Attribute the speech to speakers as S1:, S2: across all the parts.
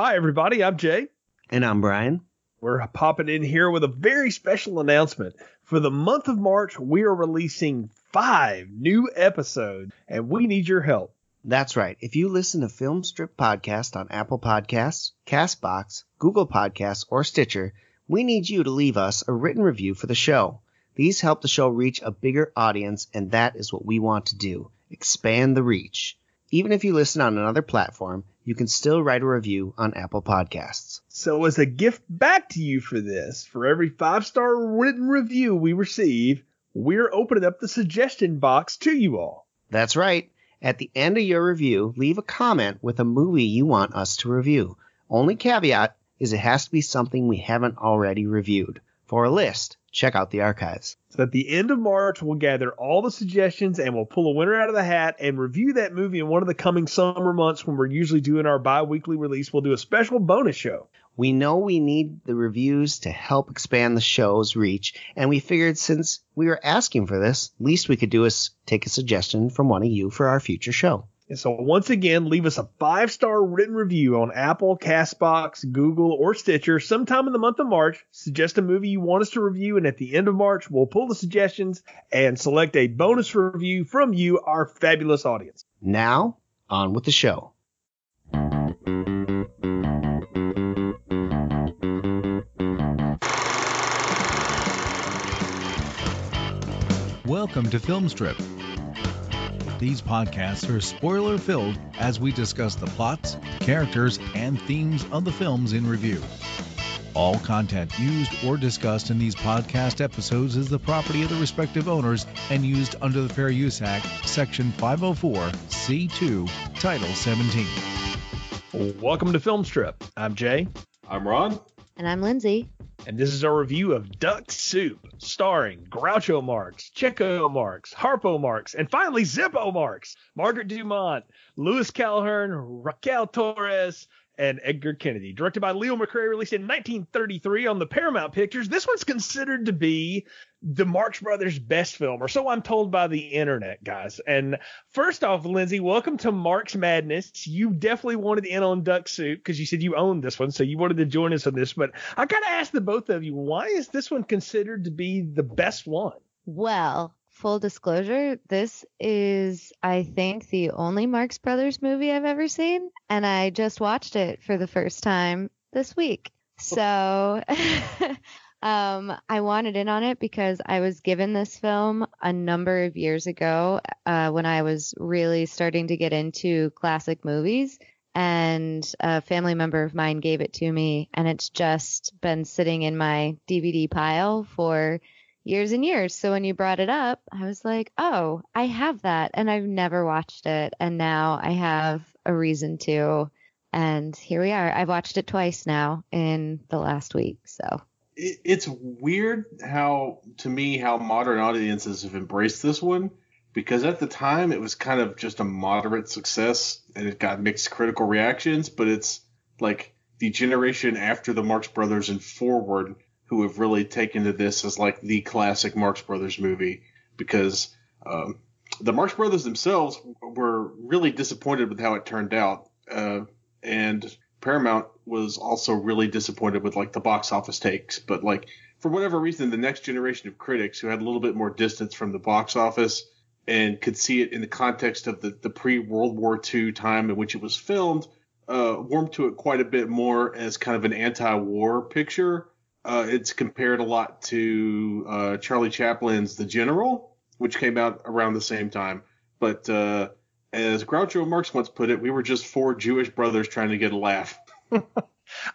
S1: Hi, everybody. I'm Jay.
S2: And I'm Brian.
S1: We're popping in here with a very special announcement. For the month of March, we are releasing five new episodes, and we need your help.
S2: That's right. If you listen to Film Strip Podcast on Apple Podcasts, Castbox, Google Podcasts, or Stitcher, we need you to leave us a written review for the show. These help the show reach a bigger audience, and that is what we want to do expand the reach. Even if you listen on another platform, you can still write a review on Apple Podcasts.
S1: So, as a gift back to you for this, for every five star written review we receive, we're opening up the suggestion box to you all.
S2: That's right. At the end of your review, leave a comment with a movie you want us to review. Only caveat is it has to be something we haven't already reviewed. For a list, check out the archives.
S1: So at the end of March, we'll gather all the suggestions and we'll pull a winner out of the hat and review that movie in one of the coming summer months when we're usually doing our bi weekly release. We'll do a special bonus show.
S2: We know we need the reviews to help expand the show's reach, and we figured since we were asking for this, least we could do is take a suggestion from one of you for our future show.
S1: And so once again, leave us a five star written review on Apple, Castbox, Google, or Stitcher sometime in the month of March. Suggest a movie you want us to review, and at the end of March, we'll pull the suggestions and select a bonus review from you, our fabulous audience.
S2: Now, on with the show.
S3: Welcome to Film Strip these podcasts are spoiler filled as we discuss the plots, characters, and themes of the films in review. All content used or discussed in these podcast episodes is the property of the respective owners and used under the Fair Use Act, Section 504, C2, Title 17.
S1: Welcome to Film Strip. I'm Jay.
S4: I'm Ron.
S5: And I'm Lindsey
S1: and this is our review of Duck Soup, starring Groucho Marx, Chico Marx, Harpo Marx, and finally Zeppo Marx, Margaret Dumont, Louis Calhern, Raquel Torres, and Edgar Kennedy. Directed by Leo McCarey, released in 1933 on the Paramount Pictures. This one's considered to be the Marx Brothers' best film, or so I'm told by the internet, guys. And first off, Lindsey, welcome to Marx Madness. You definitely wanted in on Duck Soup because you said you owned this one, so you wanted to join us on this. But I gotta ask the both of you, why is this one considered to be the best one?
S5: Well, full disclosure, this is, I think, the only Marx Brothers movie I've ever seen, and I just watched it for the first time this week. Oh. So, um, I wanted in on it because I was given this film a number of years ago uh, when I was really starting to get into classic movies. And a family member of mine gave it to me, and it's just been sitting in my DVD pile for years and years. So when you brought it up, I was like, oh, I have that. And I've never watched it. And now I have a reason to. And here we are. I've watched it twice now in the last week. So
S4: it's weird how, to me, how modern audiences have embraced this one. Because at the time, it was kind of just a moderate success and it got mixed critical reactions. But it's like the generation after the Marx Brothers and forward who have really taken to this as like the classic Marx Brothers movie because um, the Marx Brothers themselves were really disappointed with how it turned out, uh, and Paramount was also really disappointed with like the box office takes. But like for whatever reason, the next generation of critics who had a little bit more distance from the box office and could see it in the context of the, the pre World War II time in which it was filmed, uh, warmed to it quite a bit more as kind of an anti-war picture uh, it's compared a lot to uh, Charlie Chaplin's The General, which came out around the same time. But uh, as Groucho Marx once put it, we were just four Jewish brothers trying to get a laugh.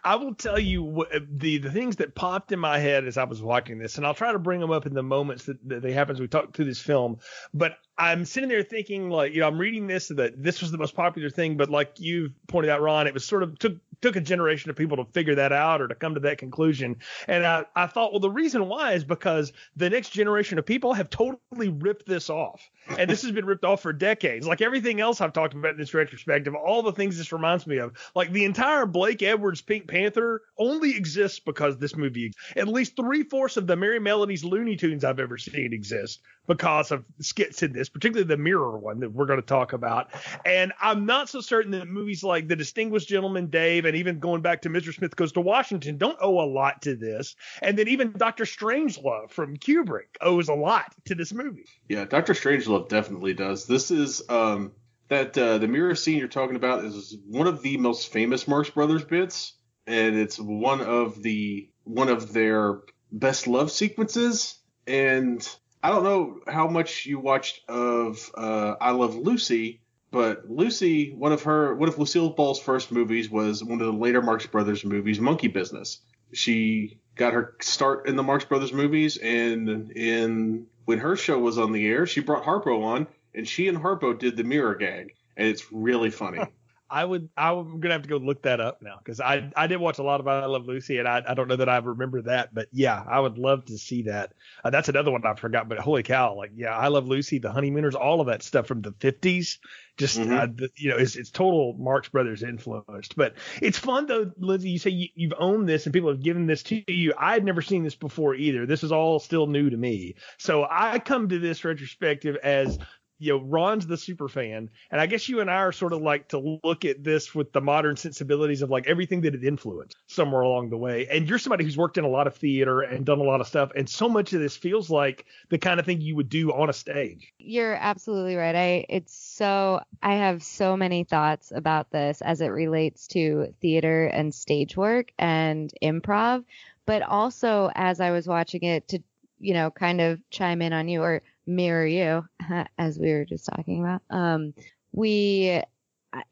S1: I will tell you the the things that popped in my head as I was watching this, and I'll try to bring them up in the moments that, that they happen as we talk through this film. But I'm sitting there thinking, like, you know, I'm reading this that this was the most popular thing, but like you've pointed out, Ron, it was sort of took took a generation of people to figure that out or to come to that conclusion. And I, I thought, well, the reason why is because the next generation of people have totally ripped this off. And this has been ripped off for decades. Like everything else I've talked about in this retrospective, all the things this reminds me of, like the entire Blake Edwards Pink Panther only exists because this movie, at least three fourths of the Merrie Melodies Looney Tunes I've ever seen exist because of skits in this, particularly the mirror one that we're going to talk about. And I'm not so certain that movies like The Distinguished Gentleman Dave and even going back to Mr. Smith Goes to Washington don't owe a lot to this. And then even Dr. Strangelove from Kubrick owes a lot to this movie.
S4: Yeah, Dr. Strangelove definitely does. This is um that uh, the mirror scene you're talking about is one of the most famous Marx Brothers bits, and it's one of the one of their best love sequences. And I don't know how much you watched of uh, I Love Lucy, but Lucy, one of her one of Lucille Ball's first movies was one of the later Marx Brothers movies, Monkey Business. She got her start in the Marx Brothers movies, and in when her show was on the air, she brought Harpo on and she and Harpo did the mirror gag, and it's really funny.
S1: I would I'm gonna have to go look that up now because I I did watch a lot of I Love Lucy and I I don't know that I remember that but yeah I would love to see that uh, that's another one I forgot but holy cow like yeah I Love Lucy the Honeymooners all of that stuff from the 50s just mm-hmm. uh, the, you know it's it's total Marx Brothers influenced but it's fun though Lizzie. you say you, you've owned this and people have given this to you I had never seen this before either this is all still new to me so I come to this retrospective as you know, Ron's the super fan, and I guess you and I are sort of like to look at this with the modern sensibilities of like everything that it influenced somewhere along the way. And you're somebody who's worked in a lot of theater and done a lot of stuff, and so much of this feels like the kind of thing you would do on a stage.
S5: You're absolutely right. I it's so I have so many thoughts about this as it relates to theater and stage work and improv, but also as I was watching it to you know kind of chime in on you or mirror you, as we were just talking about. Um, we,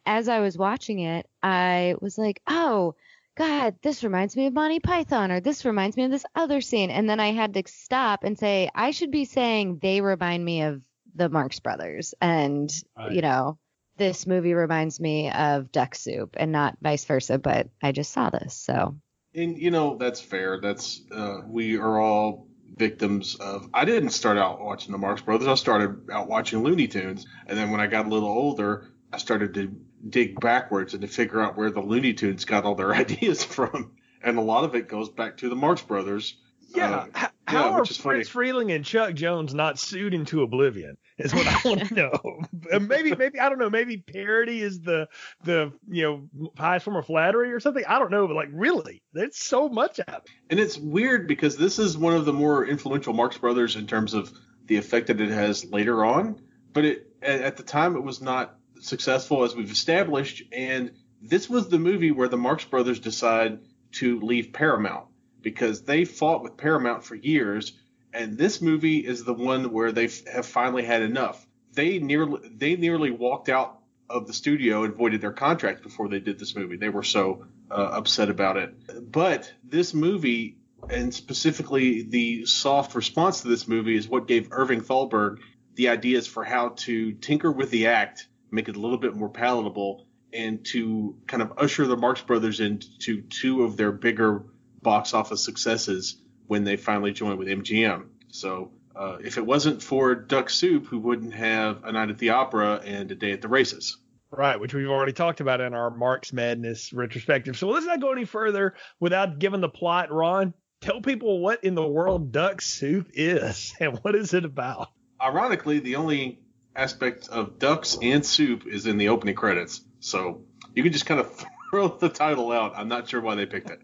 S5: as I was watching it, I was like, oh, God, this reminds me of Monty Python, or this reminds me of this other scene. And then I had to stop and say, I should be saying they remind me of the Marx Brothers. And, right. you know, this movie reminds me of Duck Soup and not vice versa, but I just saw this. So.
S4: And, you know, that's fair. That's, uh, we are all victims of. I didn't start out watching the Marx Brothers. I started out watching Looney Tunes, and then when I got a little older, I started to dig backwards and to figure out where the Looney Tunes got all their ideas from. And a lot of it goes back to the Marx Brothers.
S1: Yeah, uh, how yeah, are Friz Freleng and Chuck Jones not sued into oblivion? Is what I want to know. Uh, maybe, maybe I don't know. Maybe parody is the the you know highest form of flattery or something. I don't know, but like really, there's so much of it.
S4: And it's weird because this is one of the more influential Marx Brothers in terms of the effect that it has later on. But it at the time it was not successful as we've established, and this was the movie where the Marx Brothers decide to leave Paramount because they fought with Paramount for years, and this movie is the one where they have finally had enough. They nearly they nearly walked out of the studio and voided their contract before they did this movie. They were so uh, upset about it. But this movie, and specifically the soft response to this movie, is what gave Irving Thalberg the ideas for how to tinker with the act, make it a little bit more palatable, and to kind of usher the Marx Brothers into two of their bigger box office successes when they finally joined with MGM. So uh, if it wasn't for Duck Soup, who wouldn't have A Night at the Opera and A Day at the Races?
S1: Right, which we've already talked about in our Marx Madness retrospective. So let's not go any further without giving the plot. Ron, tell people what in the world Duck Soup is and what is it about.
S4: Ironically, the only aspect of ducks and soup is in the opening credits. So you can just kind of throw the title out. I'm not sure why they picked it.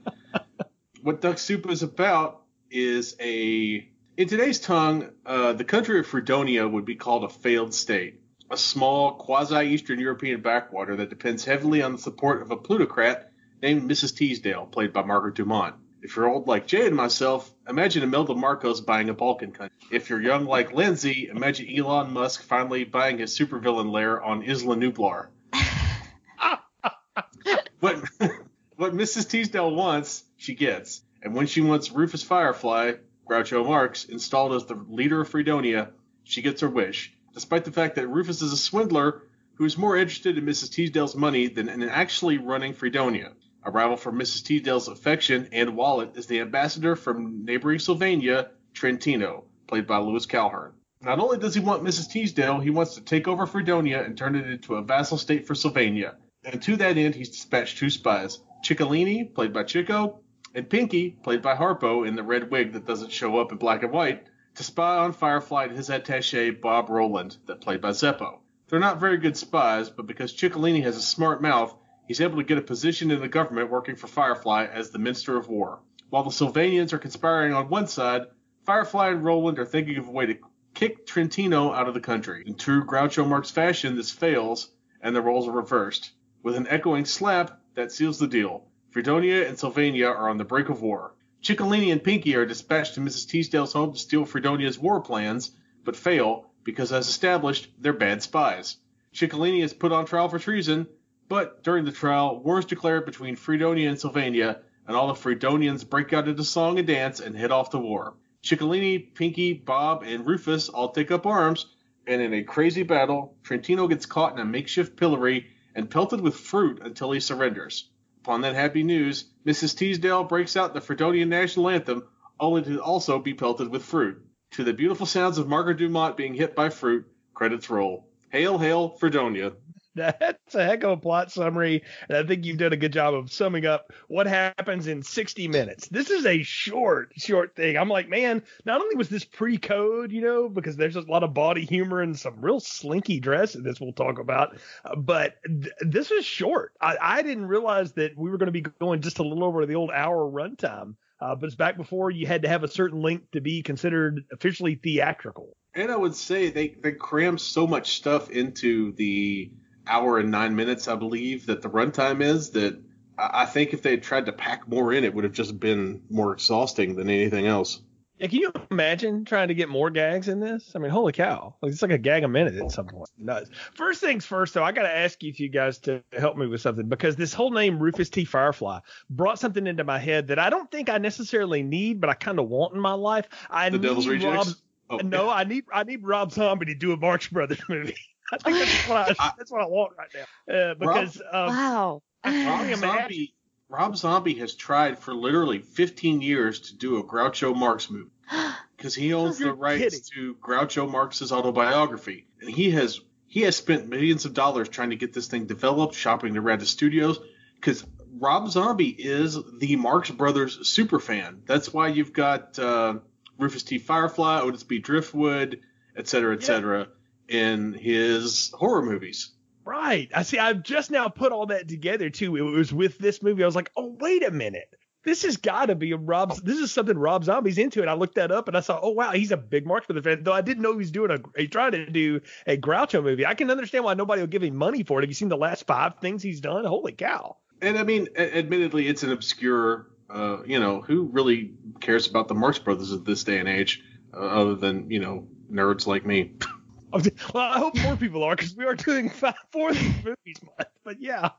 S4: what Duck Soup is about is a in today's tongue, uh, the country of Fredonia would be called a failed state, a small quasi-Eastern European backwater that depends heavily on the support of a plutocrat named Mrs. Teasdale, played by Margaret Dumont. If you're old like Jay and myself, imagine Imelda Marcos buying a Balkan country. If you're young like Lindsey, imagine Elon Musk finally buying his supervillain lair on Isla Nublar. what what Mrs. Teasdale wants she gets. And when she wants Rufus Firefly, Groucho Marx, installed as the leader of Fredonia, she gets her wish, despite the fact that Rufus is a swindler who is more interested in Mrs. Teasdale's money than in actually running Fredonia. A rival for Mrs. Teasdale's affection and wallet is the ambassador from neighboring Sylvania, Trentino, played by Louis Calhern. Not only does he want Mrs. Teasdale, he wants to take over Fredonia and turn it into a vassal state for Sylvania. And to that end, he's dispatched two spies, Chicolini, played by Chico, and Pinky, played by Harpo in the red wig that doesn't show up in black and white, to spy on Firefly and his attache Bob Roland, that played by Zeppo. They're not very good spies, but because Chicolini has a smart mouth, he's able to get a position in the government working for Firefly as the Minister of War. While the Sylvanians are conspiring on one side, Firefly and Roland are thinking of a way to kick Trentino out of the country. In true Groucho Marx fashion, this fails, and the roles are reversed. With an echoing slap, that seals the deal. Fredonia and Sylvania are on the brink of war. Chicolini and Pinky are dispatched to Mrs. Teasdale's home to steal Fredonia's war plans, but fail because, as established, they're bad spies. Chicolini is put on trial for treason, but during the trial, war is declared between Fredonia and Sylvania, and all the Fredonians break out into song and dance and head off to war. Chicolini, Pinky, Bob, and Rufus all take up arms, and in a crazy battle, Trentino gets caught in a makeshift pillory and pelted with fruit until he surrenders. Upon that happy news, Mrs. Teasdale breaks out the Fredonian national anthem, only to also be pelted with fruit. To the beautiful sounds of Margaret Dumont being hit by fruit, credits roll. Hail, hail, Fredonia.
S1: That's a heck of a plot summary, and I think you've done a good job of summing up what happens in 60 minutes. This is a short, short thing. I'm like, man, not only was this pre-code, you know, because there's a lot of body humor and some real slinky dress in this we'll talk about, uh, but th- this is short. I, I didn't realize that we were going to be going just a little over the old hour runtime. Uh, but it's back before you had to have a certain length to be considered officially theatrical.
S4: And I would say they, they cram so much stuff into the hour and nine minutes, I believe, that the runtime is, that I think if they had tried to pack more in, it would have just been more exhausting than anything else.
S1: Yeah, can you imagine trying to get more gags in this? I mean, holy cow. Like, it's like a gag a minute at some point. Nuts. First things first, though, I got to ask you two guys to help me with something because this whole name, Rufus T. Firefly, brought something into my head that I don't think I necessarily need, but I kind of want in my life. I
S4: the
S1: need
S4: Devil's Rejects?
S1: Rob,
S4: Oh,
S1: no, I need I need Rob Zombie to do a Marx Brothers movie. I think that's what I, that's what I want right now. Uh, because um,
S5: wow.
S4: Rob Zombie, Rob Zombie has tried for literally 15 years to do a Groucho Marx movie because he owns the rights
S1: kidding.
S4: to Groucho Marx's autobiography, and he has he has spent millions of dollars trying to get this thing developed, shopping around to studios, because Rob Zombie is the Marx Brothers super fan. That's why you've got uh, Rufus T. Firefly, Otis B. Driftwood, et cetera, et
S1: Yeah.
S4: cetera, in his horror movies.
S1: Right. I see. I've just now put all that together too. It was with this movie. I was like, oh, wait a minute. This has got to be a Rob. This is something Rob Zombie's into. And I looked that up and I saw, oh wow, he's a big Marx Brothers fan. Though I didn't know he was doing a. He tried to do a Groucho movie. I can understand why nobody will give him money for it. Have you seen the last five things he's done? Holy cow.
S4: And I mean, a- admittedly, it's an obscure. Uh, you know, who really cares about the Marx Brothers at this day and age, uh, other than you know nerds like me?
S1: Well, I hope more people are because we are doing five, four movies month. But yeah,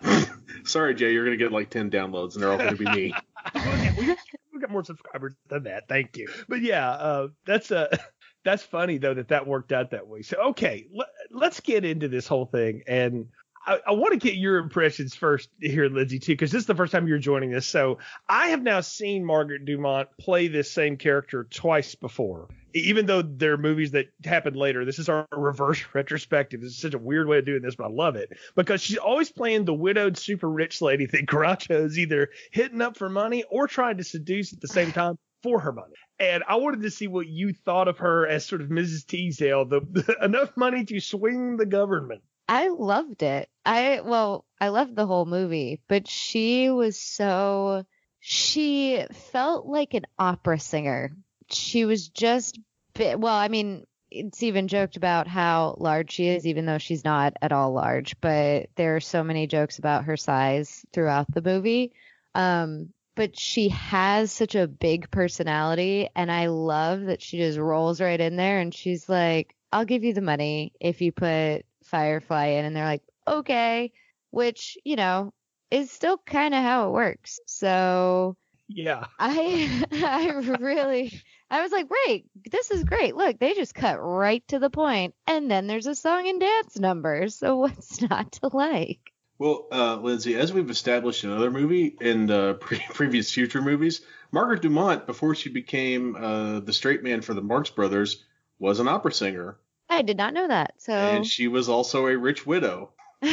S4: Sorry, Jay, you're gonna get like ten downloads, and they're all gonna be me.
S1: Okay, we, we got more subscribers than that. Thank you. But yeah, uh, that's uh, that's funny though that that worked out that way. So okay, let, let's get into this whole thing, and I, I want to get your impressions first here, Lindsey, too, because this is the first time you're joining us. So I have now seen Margaret Dumont play this same character twice before. Even though there are movies that happened later, this is our reverse retrospective. This is such a weird way of doing this, but I love it because she's always playing the widowed super rich lady that Groucho is either hitting up for money or trying to seduce at the same time for her money. And I wanted to see what you thought of her as sort of Mrs. Teasdale, the, enough money to swing the government.
S5: I loved it. I well, I loved the whole movie, but she was so she felt like an opera singer. She was just well, I mean, it's even joked about how large she is even though she's not at all large, but there are so many jokes about her size throughout the movie. Um but she has such a big personality and I love that she just rolls right in there and she's like, I'll give you the money if you put Firefly in and they're like, okay, which, you know, is still kind of how it works. So
S1: Yeah.
S5: I I really I was like, great, this is great. Look, they just cut right to the point and then there's a song and dance number. So what's not to like?
S4: Well, uh, Lindsey, as we've established in another movie and uh, pre- previous future movies, Margaret Dumont, before she became uh, the straight man for the Marx Brothers, was an opera singer,
S5: I did not know that. So
S4: and she was also a rich widow.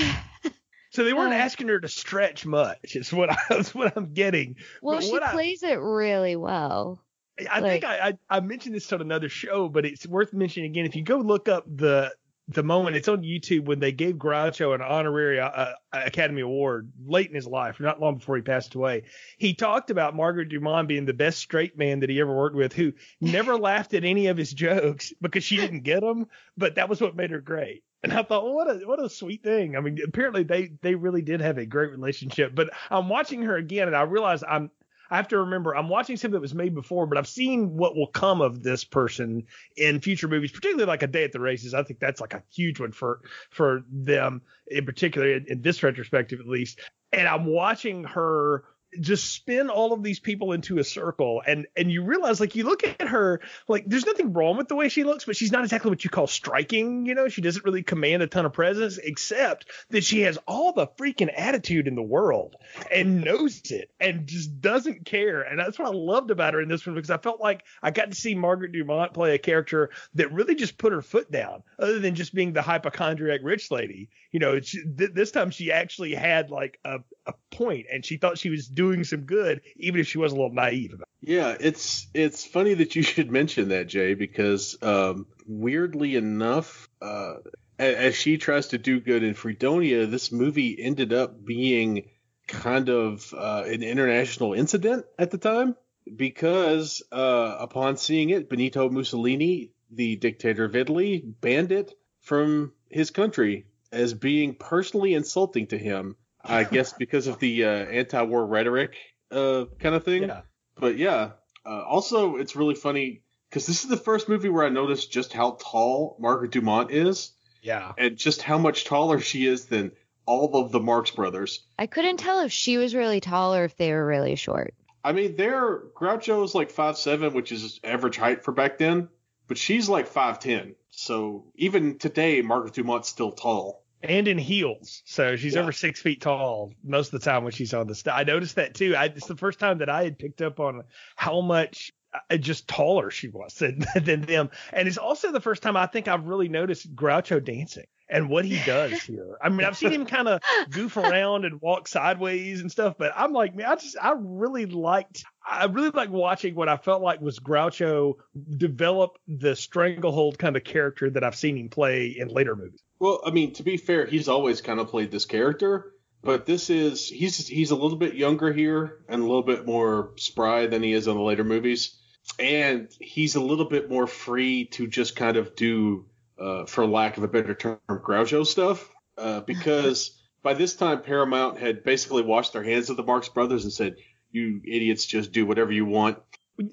S1: So they weren't
S5: Uh,
S1: asking her to stretch much. Is what I is what I'm getting.
S5: well,
S1: But
S5: she
S1: what I-
S5: plays it really well.
S1: I
S5: Like-
S1: think I, I I mentioned this on another show, but it's worth mentioning again. If you go look up the the moment, it's on YouTube when they gave Groucho an honorary uh, Academy Award late in his life, not long before he passed away. He talked about Margaret Dumont being the best straight man that he ever worked with, who never laughed at any of his jokes because she didn't get them, but that was what made her great. And I thought, well, what a what a sweet thing. I mean, apparently they they really did have a great relationship. But I'm watching her again, and I realize I'm I have to remember I'm watching something that was made before, but I've seen what will come of this person in future movies, particularly like A Day at the Races. I think that's like a huge one for for them in particular in, in this retrospective at least. And I'm watching her just spin all of these people into a circle and and you realize like you look at her like there's nothing wrong with the way she looks but she's not exactly what you call striking you know? She doesn't really command a ton of presence except that she has all the freaking attitude in the world and knows it and just doesn't care and that's what I loved about her in this one because I felt like I got to see Margaret Dumont play a character that really just put her foot down other than just being the hypochondriac rich lady you know? She, th- this time she actually had like a, a point and she thought she was doing some good even if she was a little naive about
S4: Yeah, it's it's funny that you should mention that, Jay, because um, weirdly enough, uh, as she tries to do good in Fredonia, this movie ended up being kind of uh, an international incident at the time because uh, upon seeing it, Benito Mussolini, the dictator of Italy, banned it from his country as being personally insulting to him. I guess because of the uh, anti-war rhetoric uh, kind of thing.
S1: Yeah.
S4: But yeah, uh, also it's really funny because this is the first movie where I noticed just how tall Margaret Dumont is
S1: yeah
S4: and just how much taller she is than all of the Marx brothers.
S5: I couldn't tell if she was really tall or if they were really short.
S4: I mean, they're Groucho's like five seven, which is average height for back then, but she's like five ten. So even today, Margaret Dumont's still tall.
S1: And in heels. So she's
S4: Yeah.
S1: over six feet tall most of the time when she's on the stage. I noticed that too. I, it's the first time that I had picked up on how much Uh, just taller she was than, than them. And it's also the first time I think I've really noticed Groucho dancing and what he does here. I mean, I've seen him kind of goof around and walk sideways and stuff, but I'm like, man, I just, I really liked, I really like watching what I felt like was Groucho develop the stranglehold kind of character that I've seen him play in later movies.
S4: Well, I mean, to be fair, he's always kind of played this character, but this is he's he's a little bit younger here and a little bit more spry than he is in the later movies, and he's a little bit more free to just kind of do, uh, for lack of a better term, Groucho stuff, uh, because by this time Paramount had basically washed their hands of the Marx Brothers and said, "You idiots, just do whatever you want."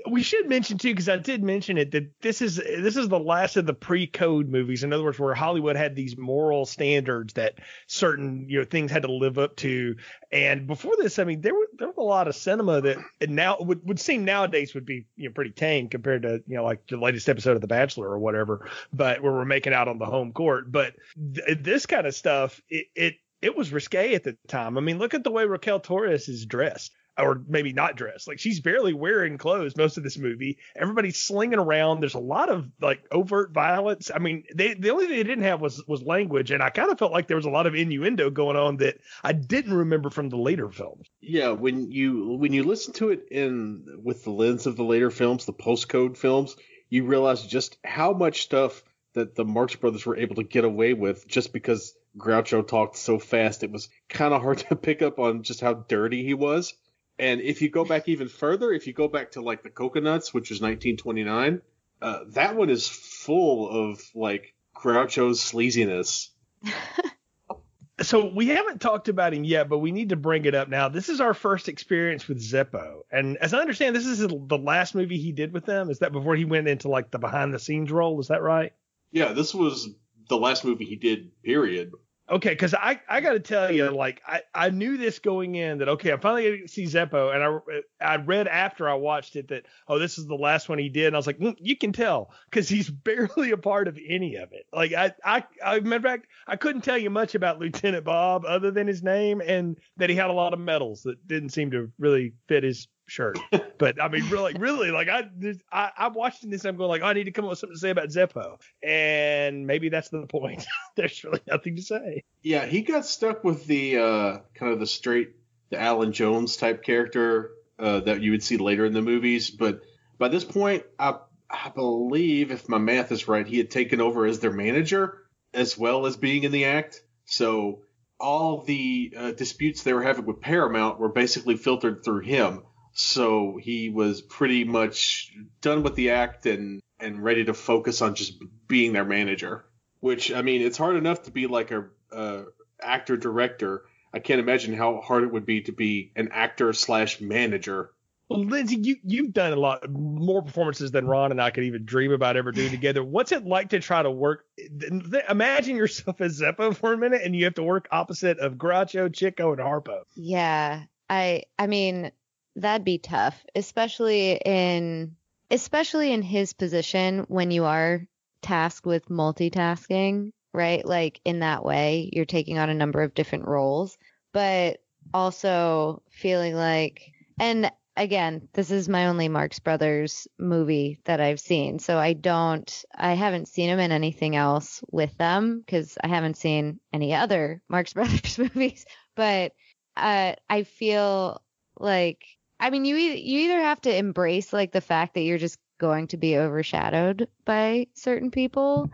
S1: We- should mention too, because I did mention it, that this is this is the last of the pre-code movies. In other words, where Hollywood had these moral standards that certain you know things had to live up to. And before this, I mean, there were there was a lot of cinema that now would, would seem nowadays would be you know pretty tame compared to you know like the latest episode of The Bachelor or whatever. But where we're making out on the home court. But th- this kind of stuff, it, it it was risque at the time. I mean, look at the way Raquel Torres is dressed or maybe not dressed. Like she's barely wearing clothes most of this movie. Everybody's slinging around. There's a lot of like overt violence. I mean, they the only thing they didn't have was was language, and I kind of felt like there was a lot of innuendo going on that I didn't remember from the later films.
S4: Yeah, when you when you listen to it in with the lens of the later films, the postcode films, you realize just how much stuff that the Marx Brothers were able to get away with just because Groucho talked so fast. It was kind of hard to pick up on just how dirty he was. And if you go back even further, if you go back to like the Cocoanuts, which was 1929, uh, that one is full of like Groucho's sleaziness.
S1: So we haven't talked about him yet, but we need to bring it up now. This is our first experience with Zeppo, and as I understand, this is the last movie he did with them. Is that before he went into like the behind the scenes role? Is that right?
S4: Yeah, this was the last movie he did. Period.
S1: Okay, because I, I got to tell you, like I, I knew this going in that okay, I'm finally going to see Zeppo, and I I read after I watched it that oh this is the last one he did, and I was like mm, you can tell because he's barely a part of any of it. Like I I, I matter of fact I couldn't tell you much about Lieutenant Bob other than his name and that he had a lot of medals that didn't seem to really fit his shirt. but I mean, really, really, like I, I, I'm watching this, I'm going like, oh, I need to come up with something to say about Zeppo, and maybe that's the point. There's really nothing to say.
S4: Yeah, he got stuck with the uh, kind of the straight, the Allan Jones type character uh, that you would see later in the movies. But by this point, I, I believe, if my math is right, he had taken over as their manager as well as being in the act. So all the uh, disputes they were having with Paramount were basically filtered through him. So he was pretty much done with the act and and ready to focus on just being their manager. Which I mean, it's hard enough to be like a, a actor director. I can't imagine how hard it would be to be an actor slash manager.
S1: Well, Lindsey, you you've done a lot more performances than Ron and I could even dream about ever doing together. What's it like to try to work? Imagine yourself as Zeppo for a minute, and you have to work opposite of Groucho, Chico, and Harpo.
S5: Yeah, I I mean that'd be tough, especially in especially in his position when you are tasked with multitasking, right? Like in that way, you're taking on a number of different roles, but also feeling like and again, this is my only Marx Brothers movie that I've seen. So I don't, I haven't seen him in anything else with them because I haven't seen any other Marx Brothers movies. But uh, I feel like, I mean, you you either have to embrace like the fact that you're just going to be overshadowed by certain people,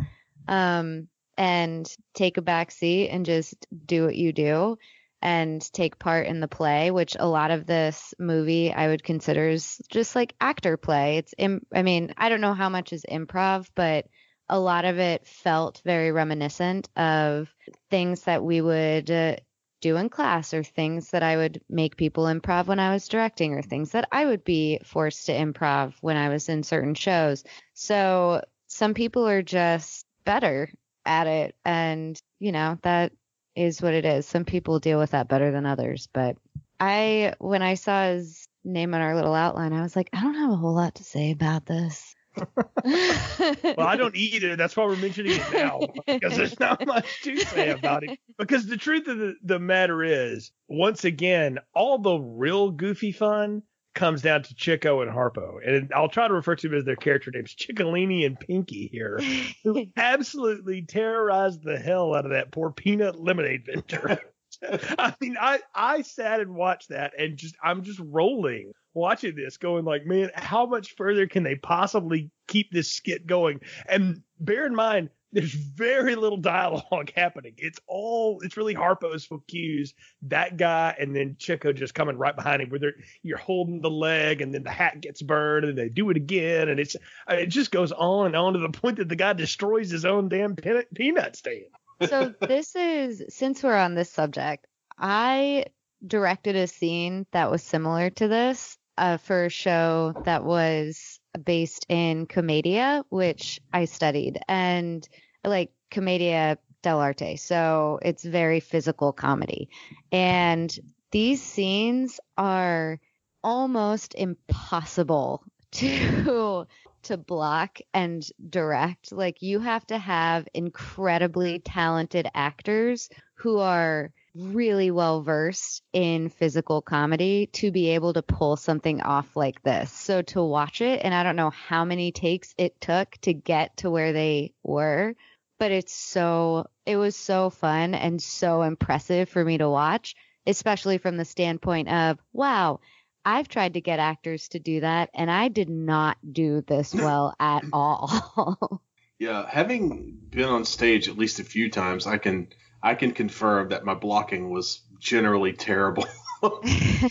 S5: um, and take a back seat and just do what you do and take part in the play, which a lot of this movie I would consider is just like actor play. It's, Im- I mean, I don't know how much is improv, but a lot of it felt very reminiscent of things that we would uh, do in class or things that I would make people improv when I was directing or things that I would be forced to improv when I was in certain shows. So some people are just better at it and you know that is what it is. Some people deal with that better than others, but I, when I saw his name on our little outline, I was like, I don't have a whole lot to say about this.
S1: well, I don't either. That's why we're mentioning it now because there's not much to say about it. Because the truth of the, the matter is, once again, all the real goofy fun comes down to Chico and Harpo. And I'll try to refer to them as their character names, Chicolini and Pinky here, who absolutely terrorized the hell out of that poor peanut lemonade vendor. I mean, I, I sat and watched that and just, I'm just rolling watching this going like, man, how much further can they possibly keep this skit going? And bear in mind, there's very little dialogue happening. It's all it's really Harpo's cues. That guy and then Chico just coming right behind him where they're you're holding the leg and then the hat gets burned and they do it again and it's it just goes on and on to the point that the guy destroys his own damn peanut stand.
S5: So this is since we're on this subject, I directed a scene that was similar to this uh, for a show that was based in Commedia, which I studied, and like Commedia dell'arte. So it's very physical comedy. And these scenes are almost impossible to to block and direct. Like you have to have incredibly talented actors who are really well versed in physical comedy to be able to pull something off like this. So to watch it, and I don't know how many takes it took to get to where they were, but it's so, it was so fun and so impressive for me to watch, especially from the standpoint of, wow, I've tried to get actors to do that and I did not do this well at all.
S4: yeah, having been on stage at least a few times, I can I can confirm that my blocking was generally terrible. and,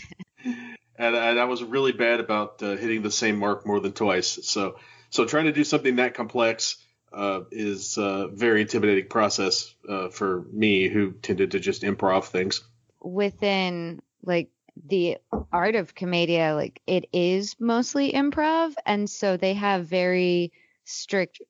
S4: and, I was really bad about uh, hitting the same mark more than twice. So, so trying to do something that complex uh, is a very intimidating process uh, for me, who tended to just improv things.
S5: Within like the art of commedia, like it is mostly improv, and so they have very strict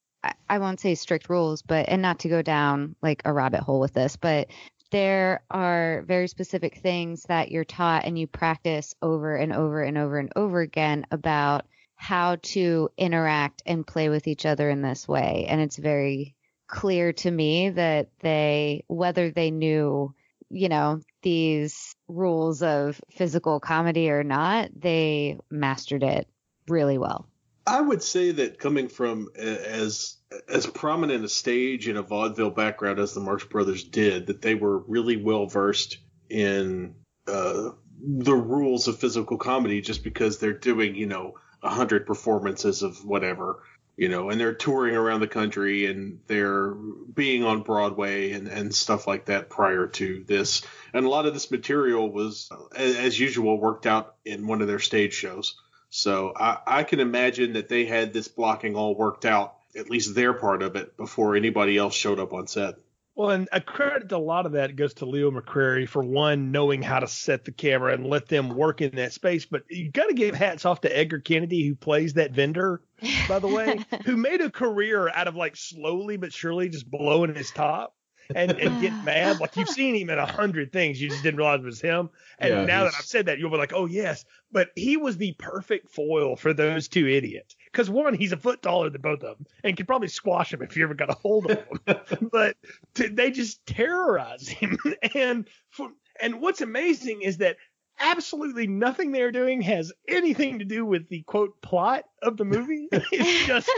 S5: I won't say strict rules, but and not to go down like a rabbit hole with this, but there are very specific things that you're taught and you practice over and over and over and over again about how to interact and play with each other in this way. And it's very clear to me that they, whether they knew, you know, these rules of physical comedy or not, they mastered it really well.
S4: I would say that coming from as as prominent a stage in a vaudeville background as the Marx Brothers did, that they were really well versed in uh, the rules of physical comedy, just because they're doing you know a hundred performances of whatever, you know, and they're touring around the country and they're being on Broadway and, and stuff like that prior to this. And a lot of this material was, as, usual, worked out in one of their stage shows. So I, I can imagine that they had this blocking all worked out, at least their part of it, before anybody else showed up on set.
S1: Well, and a credit to a lot of that goes to Leo McCarey for one knowing how to set the camera and let them work in that space. But you got to give hats off to Edgar Kennedy who plays that vendor, by the way, who made a career out of like slowly but surely just blowing his top and and get mad. Like you've seen him in a hundred things, you just didn't realize it was him. And
S4: Yeah,
S1: now that I've said that, you'll be like, oh yes. But he was the perfect foil for those two idiots. Because one, he's a foot taller than both of them, and could probably squash him if you ever got a hold of him. but t- they just terrorize him. and for, and what's amazing is that absolutely nothing they're doing has anything to do with the quote plot of the movie. It's just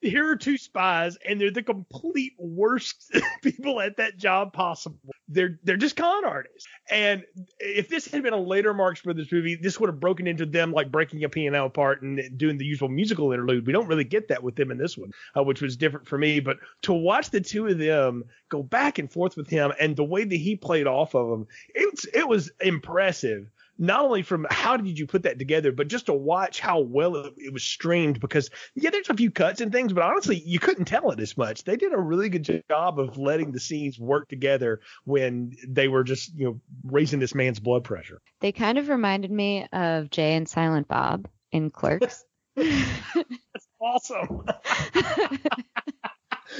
S1: here are two spies and they're the complete worst people at that job possible. They're they're just con artists. And if this had been a later Marx Brothers movie, this would have broken into them like breaking a piano apart and doing the usual musical interlude. We don't really get that with them in this one, uh, which was different for me. But to watch the two of them go back and forth with him and the way that he played off of them, it's it was impressive not only from how did you put that together, but just to watch how well it, it was streamed. Because yeah, there's a few cuts and things, but honestly, you couldn't tell it as much. They did a really good job of letting the scenes work together when they were just you know raising this man's blood pressure.
S5: They kind of reminded me of Jay and Silent Bob in Clerks.
S1: That's awesome.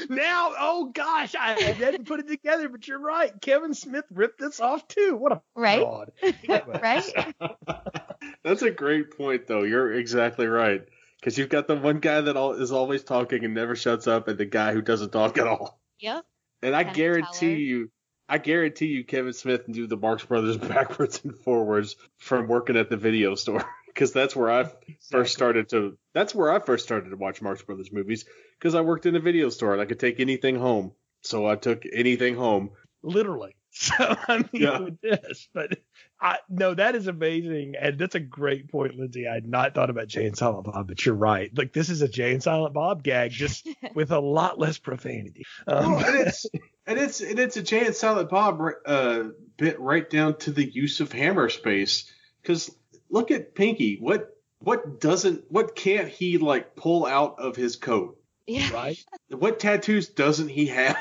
S1: now, oh gosh, I didn't put it together, but you're right. Kevin Smith ripped this off too. What a
S5: Right?
S1: fraud.
S5: right?
S4: That's a great point, though. You're exactly right. Because you've got the one guy that al- is always talking and never shuts up, and the guy who doesn't talk at all.
S5: Yep.
S4: And I
S5: Penn
S4: guarantee
S5: Teller.
S4: you, I guarantee you, Kevin Smith knew the Marx Brothers backwards and forwards from working at the video store. Because that's where I first started to. That's where I first started to watch Marx Brothers movies. Because I worked in a video store and I could take anything home. So I took anything home.
S1: literally. So I mean,
S4: Yeah.
S1: with this, but I no, that is amazing, and that's a great point, Lindsey. I had not thought about Jay and Silent Bob, but you're right. Like this is a Jay and Silent Bob gag, just with a lot less profanity. Um,
S4: Well, and it's and it's and it's a Jay and Silent Bob uh, bit right down to the use of hammer space. Because look at Pinky. What what doesn't what can't he like pull out of his coat?
S5: Yeah.
S1: right?
S4: What tattoos doesn't he have?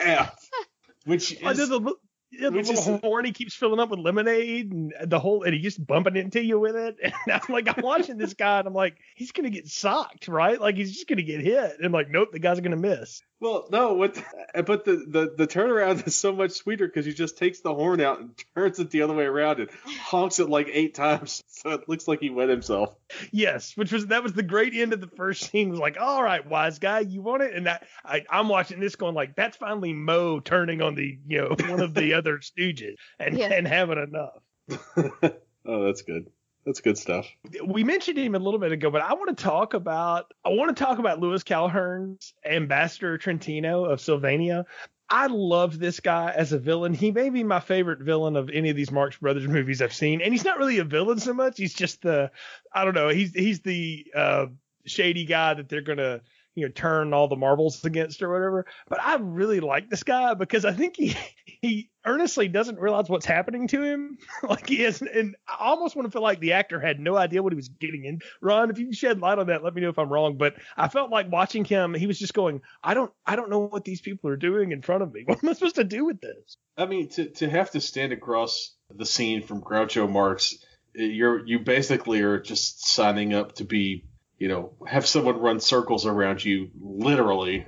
S4: have? Which
S1: Oh,
S4: is
S1: there's a, li- yeah, the
S4: which
S1: little
S4: is-
S1: horn he keeps filling up with lemonade, and the whole, and he just bumping into you with it. And I'm like, I'm watching this guy, and I'm like, he's gonna get socked, right? Like he's just gonna get hit. And I'm like, nope, the guy's gonna miss.
S4: well, no. What? Uh, but the the the turnaround is so much sweeter because he just takes the horn out and turns it the other way around and honks it like eight times, so it looks like he wet himself.
S1: Yes, which was that was the great end of the first scene. Was like, all right, wise guy, you want it? And that I, I'm watching this going like, that's finally Mo turning on the you know one of the other Stooges and
S5: Yeah.
S1: and having enough.
S4: oh, that's good. That's good stuff.
S1: We mentioned him a little bit ago, but I want to talk about I want to talk about Louis Calhern's Ambassador Trentino of Sylvania. I love this guy as a villain. He may be my favorite villain of any of these Marx Brothers movies I've seen, and he's not really a villain so much. He's just the I don't know. He's he's the uh, shady guy that they're gonna you know turn all the marbles against or whatever. But I really like this guy because I think he he earnestly doesn't realize what's happening to him. like he is, and I almost want to feel like the actor had no idea what he was getting in. Ron, if you shed light on that, let me know if I'm wrong. But I felt like watching him, he was just going, I don't I don't know what these people are doing in front of me. What am I supposed to do with this?
S4: I mean, to to have to stand across the scene from Groucho Marx, eh, you're you basically are just signing up to be, you know, have someone run circles around you, literally.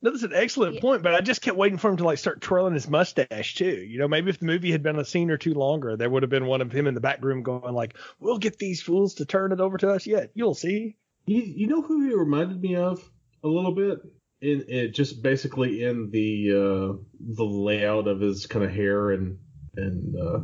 S1: No, that's an excellent
S5: Yeah.
S1: point, but I just kept waiting for him to like start twirling his mustache too. You know, maybe if the movie had been a scene or two longer, there would have been one of him in the back room going like, "We'll get these fools to turn it over to us yet. You'll see."
S4: You, you know who he reminded me of a little bit in, it, just basically in the uh, the layout of his kind of hair and and uh,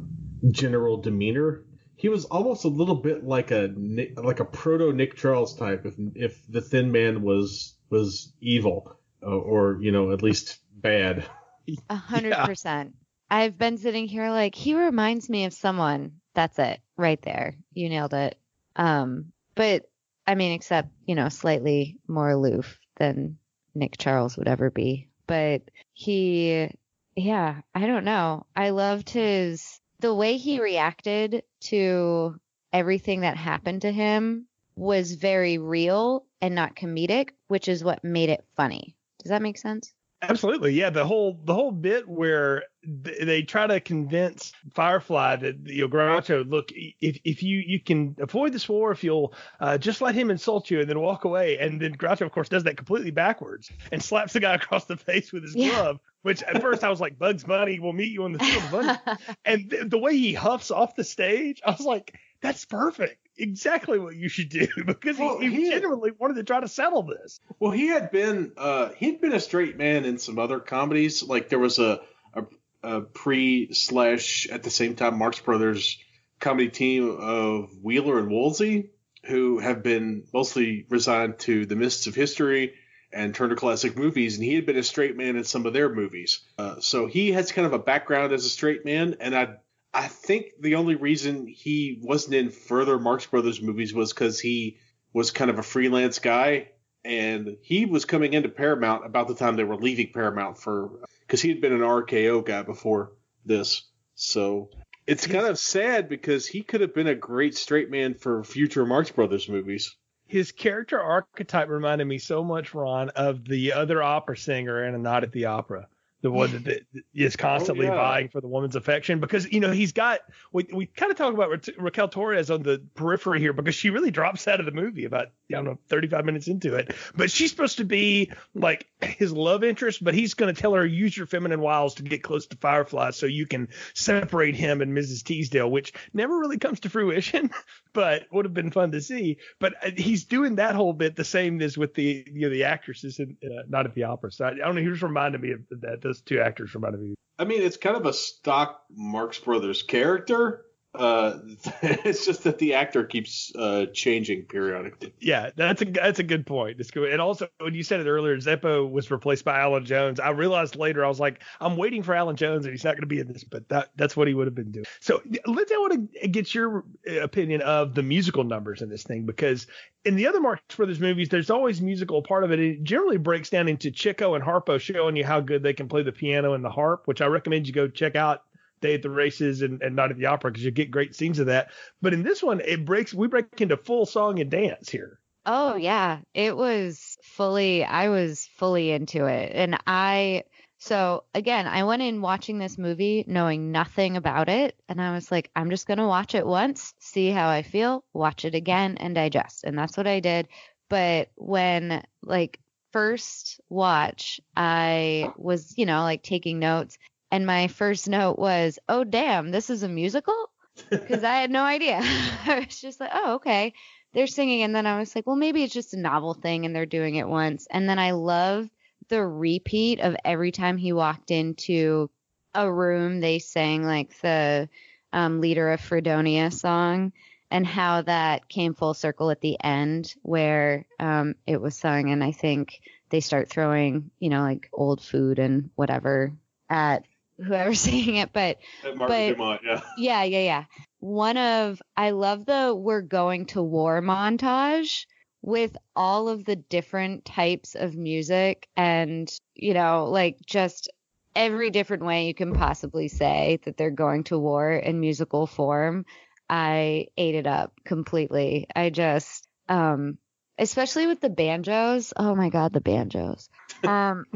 S4: general demeanor. He was almost a little bit like a like a proto Nick Charles type if if the Thin Man was was evil uh, or you know at least bad.
S5: A hundred percent. I've been sitting here like he reminds me of someone. That's it, right there. You nailed it. Um, but I mean, except, you know, slightly more aloof than Nick Charles would ever be. But he, yeah, I don't know. I loved his, the way he reacted to everything that happened to him was very real and not comedic, which is what made it funny. Does that make sense?
S1: Absolutely, yeah. The whole the whole bit where th- they try to convince Firefly that you know Groucho, look, if if you you can avoid this war if you'll uh, just let him insult you and then walk away, and then Groucho of course does that completely backwards and slaps the guy across the face with his
S5: Yeah.
S1: glove. Which at first I was like, Bugs Bunny, we'll meet you on the field of Bunny. and th- the way he huffs off the stage, I was like, that's perfect. Exactly what you should do because
S4: Well,
S1: he, he
S4: he-
S1: genuinely wanted to try to settle this.
S4: Well, he had been uh, he'd been a straight man in some other comedies. Like there was a a, a pre slash at the same time Marx Brothers comedy team of Wheeler and Woolsey, who have been mostly resigned to the Mists of History and Turner Classic Movies, and he had been a straight man in some of their movies. Uh, so he has kind of a background as a straight man, and I I think the only reason he wasn't in further Marx Brothers movies was because he was kind of a freelance guy and he was coming into Paramount about the time they were leaving Paramount for because he had been an RKO guy before this. So it's kind of sad because he could have been a great straight man for future Marx Brothers movies.
S1: His character archetype reminded me so much, Ron, of the other opera singer in A Night at the Opera. The one that, is oh, constantly
S4: Oh, yeah.
S1: vying for the woman's affection because you know he's got we we kind of talk about Ra- Raquel Torres on the periphery here because she really drops out of the movie about I don't know 35 minutes into it but she's supposed to be like his love interest but he's going to tell her use your feminine wiles to get close to Firefly so you can separate him and Mrs. Teasdale which never really comes to fruition but would have been fun to see. But uh, he's doing that whole bit the same as with the you know the actresses in uh, Night at the Opera. So I, I don't know. He just reminded me of that. Those two actors reminded me.
S4: I mean, it's kind of a stock Marx Brothers character. Uh, it's just that the actor keeps uh, changing periodically.
S1: Yeah, that's a that's a good point. It's good. And also when you said it earlier, Zeppo was replaced by Allan Jones. I realized later I was like, I'm waiting for Allan Jones, and he's not going to be in this. But that that's what he would have been doing. So Lindsey, I want to get your uh, opinion of the musical numbers in this thing because in the other Marx Brothers movies, there's always musical part of it. It generally breaks down into Chico and Harpo showing you how good they can play the piano and the harp, which I recommend you go check out Day at the Races and, and Night at the Opera because you get great scenes of that. But in this one, it breaks we break into full song and dance here.
S5: Oh yeah, it was fully I was fully into it. And I so again, I went in watching this movie knowing nothing about it and I was like I'm just to watch it once, see how I feel, watch it again and digest. And that's what I did. But when like first watch, I was, you know, like taking notes and my first note was, "Oh damn, this is a musical?" Cuz I had no idea. I was just like, "Oh, okay." they're singing and then I was like, well, maybe it's just a novel thing and they're doing it once. And then I love the repeat of every time he walked into a room, they sang like the um, leader of Fredonia song and how that came full circle at the end where um, it was sung. And I think they start throwing, you know, like old food and whatever at whoever's singing it. But But-
S4: Dumont, yeah.
S5: yeah, yeah, yeah. One of I love the we're going to war montage with all of the different types of music and you know, like just every different way you can possibly say that they're going to war in musical form. I ate it up completely. I just um especially with the banjos. Oh my god, the banjos. Um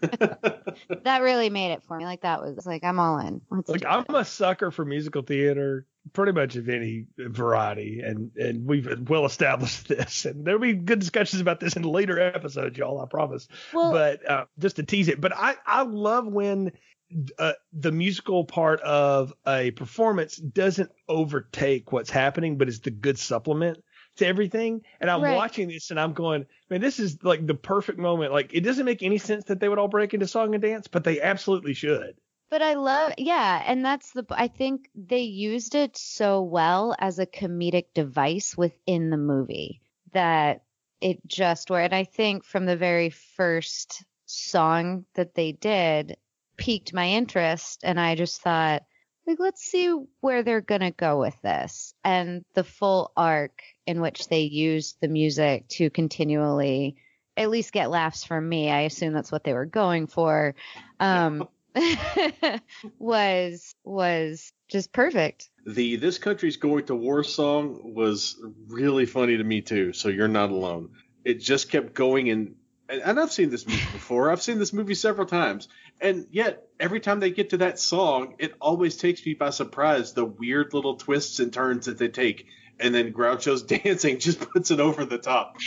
S5: that really made it for me. Like that was like I'm all in. Let's
S1: Like I'm
S5: it.
S1: a sucker for musical theater, pretty much of any variety, and and we've well established this, and there'll be good discussions about this in later episodes, y'all. I promise.
S5: well,
S1: but uh, just to tease it, but I I love when uh, the musical part of a performance doesn't overtake what's happening, but is the good supplement to everything. And I'm
S5: Right.
S1: watching this and I'm going, man, this is like the perfect moment. Like it doesn't make any sense that they would all break into song and dance, but they absolutely should.
S5: But I love, yeah, and that's the. I think they used it so well as a comedic device within the movie that it just were. And I think from the very first song that they did piqued my interest, and I just thought, like let's see where they're gonna go with this and the full arc in which they use the music to continually at least get laughs from me. I assume that's what they were going for. Um, was was just perfect.
S4: The "This Country's Going to War" song was really funny to me too. So you're not alone. It just kept going and and I've seen this movie before. I've seen this movie several times, and yet every time they get to that song, it always takes me by surprise. The weird little twists and turns that they take, and then Groucho's dancing just puts it over the top.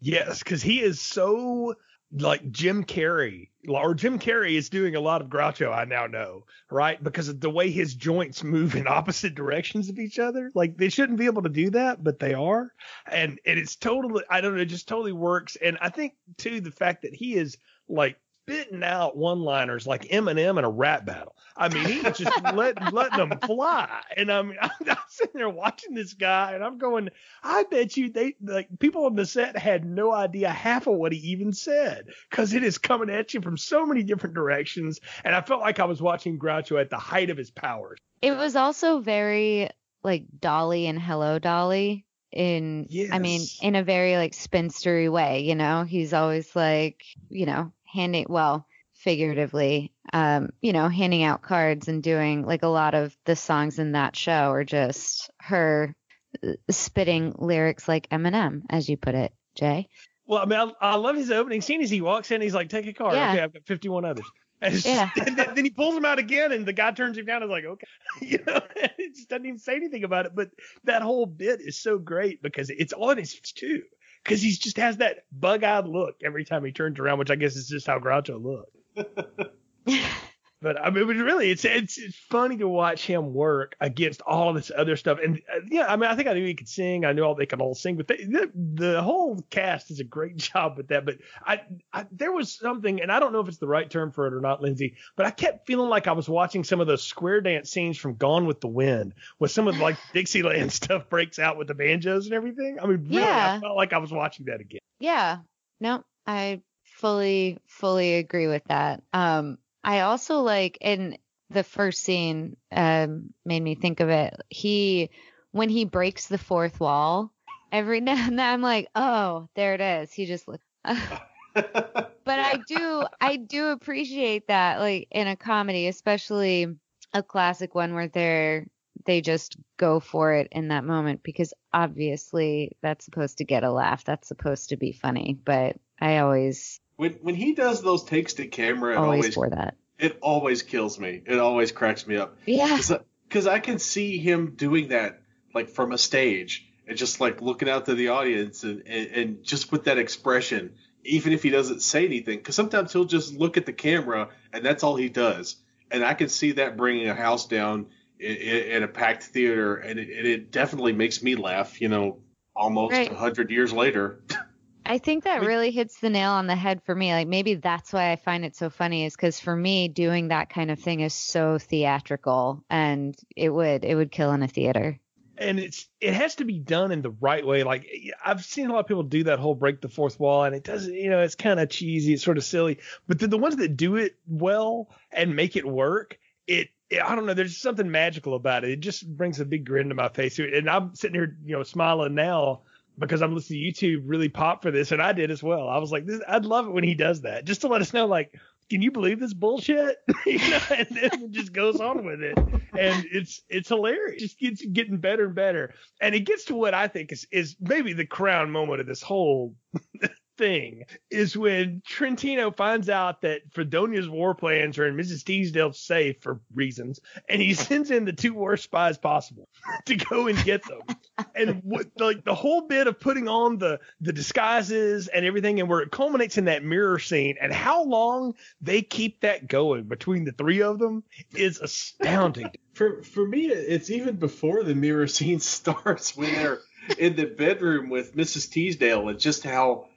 S1: Yes, because he is so like Jim Carrey, or Jim Carrey is doing a lot of Groucho. I now know, right? Because of the way his joints move in opposite directions of each other. Like they shouldn't be able to do that, but they are, and and it's totally. I don't know, it just totally works. And I think too the fact that he is like spitting out one-liners like Eminem in a rap battle. I mean, he's just letting letting them fly. And I mean, I'm, I'm sitting there watching this guy, and I'm going, I bet you they like people on the set had no idea half of what he even said because it is coming at you from so many different directions. And I felt like I was watching Groucho at the height of his powers.
S5: It was also very like Dolly and Hello Dolly in I mean in a very like spinstery way, you know. He's always like, you know, handing well, figuratively, um, you know, handing out cards and doing like a lot of the songs in that show are just her uh, spitting lyrics like Eminem, as you put it, Jay.
S1: Well, I mean, I, I love his opening scene as he walks in. He's like, "Take a card."
S5: Yeah.
S1: Okay, I've got 51 others. And,
S5: Yeah.
S1: then, then he pulls him out again, and the guy turns him down. and is like, "Okay," you know, it just doesn't even say anything about it. But that whole bit is so great because it's on his too. Because he just has that bug-eyed look every time he turns around, which I guess is just how Groucho looks. But I mean, it was really it's it's it's funny to watch him work against all of this other stuff. And uh, yeah, I mean, I think I knew he could sing. I knew all they could all sing, but they, the the whole cast does a great job with that. But I, I there was something, and I don't know if it's the right term for it or not, Lindsey. But I kept feeling like I was watching some of those square dance scenes from Gone with the Wind, with some of like Dixieland stuff breaks out with the banjos and everything. I mean, really, I felt like I was watching that again.
S5: Yeah. No, I fully, fully agree with that. Um, I also like in the first scene, um, made me think of it. He, when he breaks the fourth wall, every now and then I'm like, oh, there it is. He just look. but I do, I do appreciate that, like in a comedy, especially a classic one where they're they just go for it in that moment because obviously that's supposed to get a laugh. That's supposed to be funny. But I always,
S4: when when he does those takes to camera, it
S5: always
S4: always
S5: for that.
S4: it always kills me. It always cracks me up.
S5: Yeah.
S4: because I can see him doing that like from a stage and just like looking out to the audience and, and, and just with that expression, even if he doesn't say anything. Because sometimes he'll just look at the camera and that's all he does. And I can see that bringing a house down in, in, in a packed theater, and it, it definitely makes me laugh. You know, almost a
S5: Right.
S4: hundred years later.
S5: I think that really hits the nail on the head for me. Like maybe that's why I find it so funny is because for me doing that kind of thing is so theatrical and it would it would kill in a theater.
S1: and it's it has to be done in the right way. Like I've seen a lot of people do that whole break the fourth wall, and it doesn't, you know, it's kind of cheesy, it's sort of silly. But then the ones that do it well and make it work, it, it I don't know, there's something magical about it. It just brings a big grin to my face. And I'm sitting here, you know, smiling now because I'm listening to YouTube really pop for this, and I did as well. I was like, this, I'd love it when he does that, just to let us know, like. Can you believe this bullshit? you know, and then it just goes on with it, and it's it's hilarious. Just gets getting better and better, and it gets to what I think is is maybe the crown moment of this whole thing is when Trentino finds out that Fredonia's war plans are in Mrs. Teasdale's safe for reasons, and he sends in the two worst spies possible to go and get them. and what like the whole bit of putting on the the disguises and everything, and where it culminates in that mirror scene, and how long they keep that going between the three of them is astounding.
S4: For for me, it's even before the mirror scene starts when they're in the bedroom with Mrs. Teasdale and just how.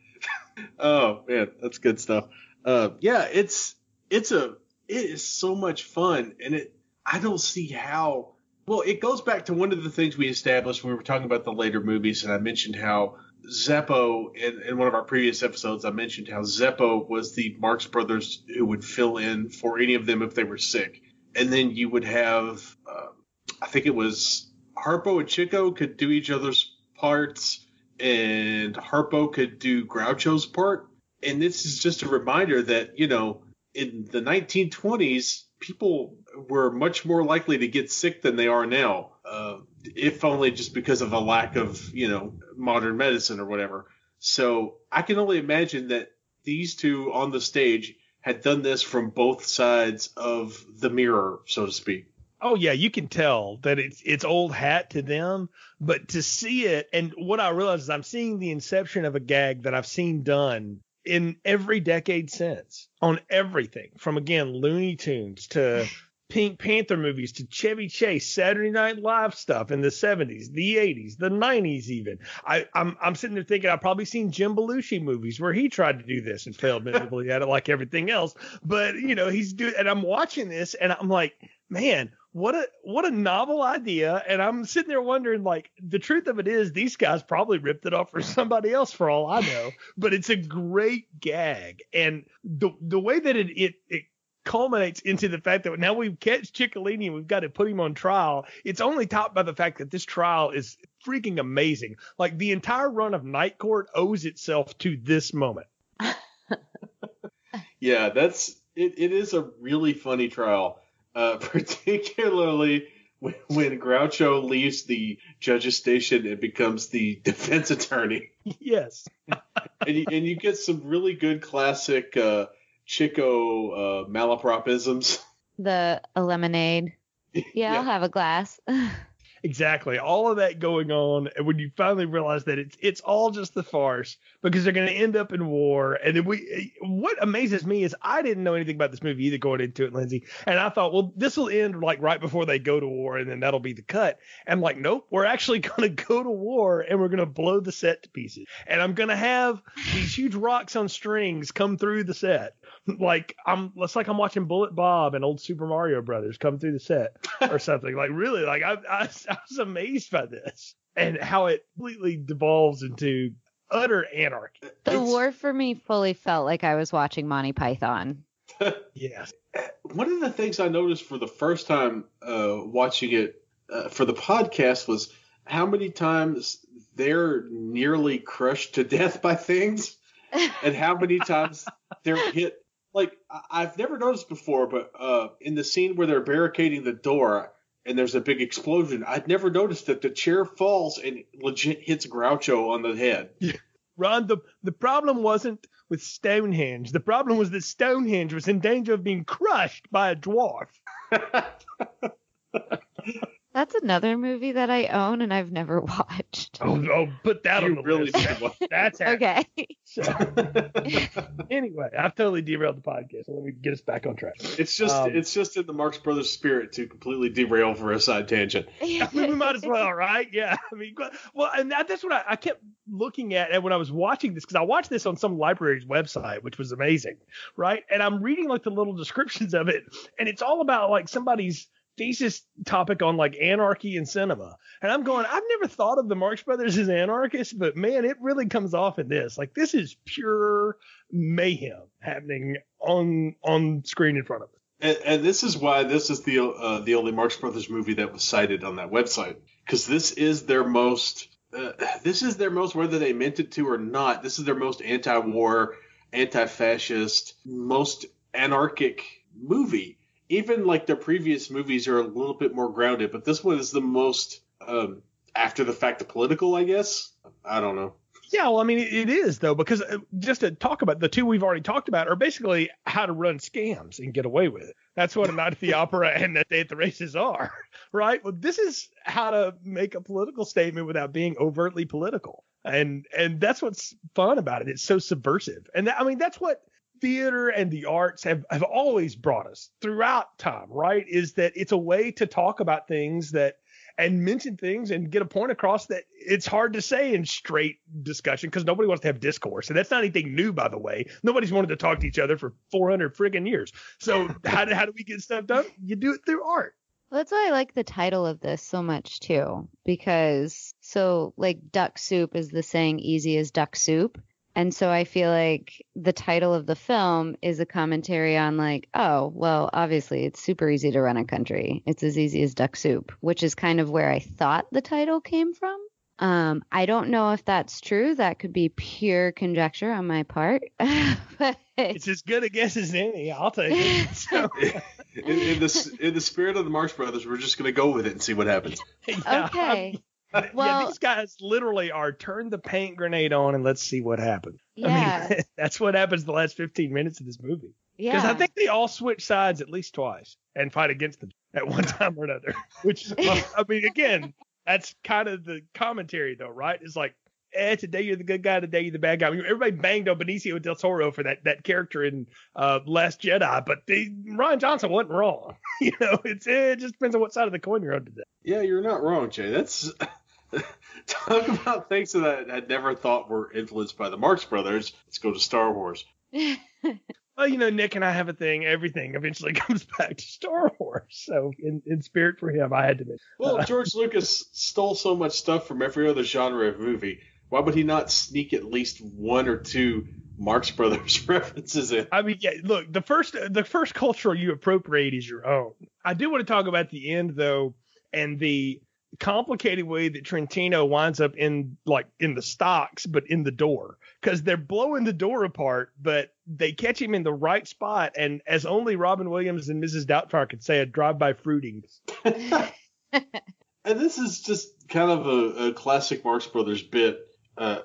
S4: Oh man, that's good stuff. Uh, yeah, it's it's a it is so much fun, and it I don't see how. Well, it goes back to one of the things we established when we were talking about the later movies, and I mentioned how Zeppo in, in one of our previous episodes. I mentioned how Zeppo was the Marx Brothers who would fill in for any of them if they were sick and then you would have, uh, I think it was Harpo and Chico could do each other's parts, and Harpo could do Groucho's part. And this is just a reminder that you know in the 1920s people were much more likely to get sick than they are now, uh, if only just because of a lack of you know modern medicine or whatever. So I can only imagine that these two on the stage had done this from both sides of the mirror, so to speak.
S1: Oh yeah, you can tell that it's it's old hat to them, but to see it and what I realize is I'm seeing the inception of a gag that I've seen done in every decade since on everything from again Looney Tunes to Pink Panther movies to Chevy Chase, Saturday Night Live stuff in the 70s, the 80s, the 90s even. I, I'm I'm sitting there thinking I've probably seen Jim Belushi movies where he tried to do this and failed miserably at it like everything else. But you know he's doing and I'm watching this and I'm like, man, what a what a novel idea and i'm sitting there wondering like the truth of it is these guys probably ripped it off for somebody else for all i know but it's a great gag and the the way that it it, it culminates into the fact that now we've catch Chicolini and we've got to put him on trial. It's only topped by the fact that this trial is freaking amazing. Like the entire run of Night Court owes itself to this moment.
S4: yeah, that's it. It is a really funny trial uh, particularly when, when Groucho leaves the judge's station and becomes the defense attorney.
S1: Yes.
S4: and, you, and you get some really good classic uh, Chico uh, malapropisms.
S5: The lemonade. Yeah, yeah, I'll have a glass.
S1: Exactly. All of that going on, and when you finally realize that it's it's all just the farce because they're going to end up in war. And then we, what amazes me is I didn't know anything about this movie either going into it, Lindsey. And I thought, well, this will end like right before they go to war, and then that'll be the cut. And like, nope, we're actually going to go to war, and we're going to blow the set to pieces. And I'm going to have these huge rocks on strings come through the set. Like I'm, it's like I'm watching Bullet Bob and old Super Mario Brothers come through the set or something. like really, like I, I I was amazed by this and how it completely devolves into utter anarchy.
S5: The it's, war for me fully felt like I was watching Monty Python.
S1: yes.
S4: One of the things I noticed for the first time uh, watching it uh, for the podcast was how many times they're nearly crushed to death by things, and how many times they're hit. Like I've never noticed before, but uh, in the scene where they're barricading the door, and there's a big explosion. I'd never noticed that the chair falls and legit hits Groucho on the head.
S1: Yeah. Ron, the, the problem wasn't with Stonehenge. The problem was that Stonehenge was in danger of being crushed by a dwarf.
S5: That's another movie that I own and I've never watched.
S1: Oh, oh put that
S4: you
S1: on the
S4: really
S1: list. That's
S5: okay.
S1: So, anyway, I've totally derailed the podcast. So let me get us back on track.
S4: It's just um, it's just in the Marx Brothers spirit to completely derail for a side tangent.
S1: I mean, we might as well, right? Yeah. I mean, well, and that, that's what I, I kept looking at and when I was watching this because I watched this on some library's website, which was amazing, right? And I'm reading like the little descriptions of it, and it's all about like somebody's thesis topic on like anarchy in cinema. And I'm going, I've never thought of the Marx Brothers as anarchists, but man, it really comes off in this. Like this is pure mayhem happening on on screen in front of us.
S4: And, and this is why this is the uh, the only Marx Brothers movie that was cited on that website because this is their most uh, this is their most whether they meant it to or not. This is their most anti-war, anti-fascist, most anarchic movie even like their previous movies are a little bit more grounded, but this one is the most um, after the fact political, I guess. I don't know.
S1: Yeah, well, I mean, it is though, because uh, just to talk about the two we've already talked about are basically how to run scams and get away with it. That's what a night at the opera and that day at the races are, right? Well, this is how to make a political statement without being overtly political, and and that's what's fun about it. It's so subversive, and that, I mean, that's what theater and the arts have, have always brought us throughout time, right? Is that it's a way to talk about things that and mention things and get a point across that it's hard to say in straight discussion because nobody wants to have discourse. And that's not anything new, by the way. Nobody's wanted to talk to each other for 400 friggin' years. So how do, how do we get stuff done? You do it through art.
S5: Well, that's why I like the title of this so much too, because so like duck soup is the saying easy as duck soup. And so I feel like the title of the film is a commentary on like, oh, well, obviously it's super easy to run a country. It's as easy as duck soup, which is kind of where I thought the title came from. Um, I don't know if that's true. That could be pure conjecture on my part. but
S1: It's as good a guess as any. I'll take it. So,
S4: in, in the in the spirit of the Marx Brothers, we're just gonna go with it and see what happens.
S1: yeah,
S5: okay.
S1: yeah, these guys literally are turn the paint grenade on and let's see what happens.
S5: Yeah.
S1: I mean, that's what happens the last 15 minutes of this movie. Because
S5: yeah.
S1: I think they all switch sides at least twice and fight against them at one time or another. Which, I mean, again, that's kind of the commentary, though, right? It's like, eh, today you're the good guy, today you're the bad guy. I mean, everybody banged on Benicio del Toro for that that character in uh, Last Jedi, but they, Rian Johnson wasn't wrong. you know, it's it just depends on what side of the coin you're on today.
S4: Yeah, you're not wrong, Jay. That's talk about things that I had never thought were influenced by the Marx Brothers. Let's go to Star Wars.
S1: Well, you know, Nick and I have a thing. Everything eventually comes back to Star Wars. So, in, in spirit for him, I had to. Mention.
S4: Well, uh, George Lucas stole so much stuff from every other genre of movie. Why would he not sneak at least one or two Marx Brothers references in?
S1: I mean, yeah. Look, the first the first cultural you appropriate is your own. I do want to talk about the end though, and the complicated way that Trentino winds up in like in the stocks, but in the door because they're blowing the door apart, but they catch him in the right spot, and as only Robin Williams and Mrs. Doubtfire could say, a drive-by fruiting.
S4: And this is just kind of a, a classic Marx Brothers bit, uh,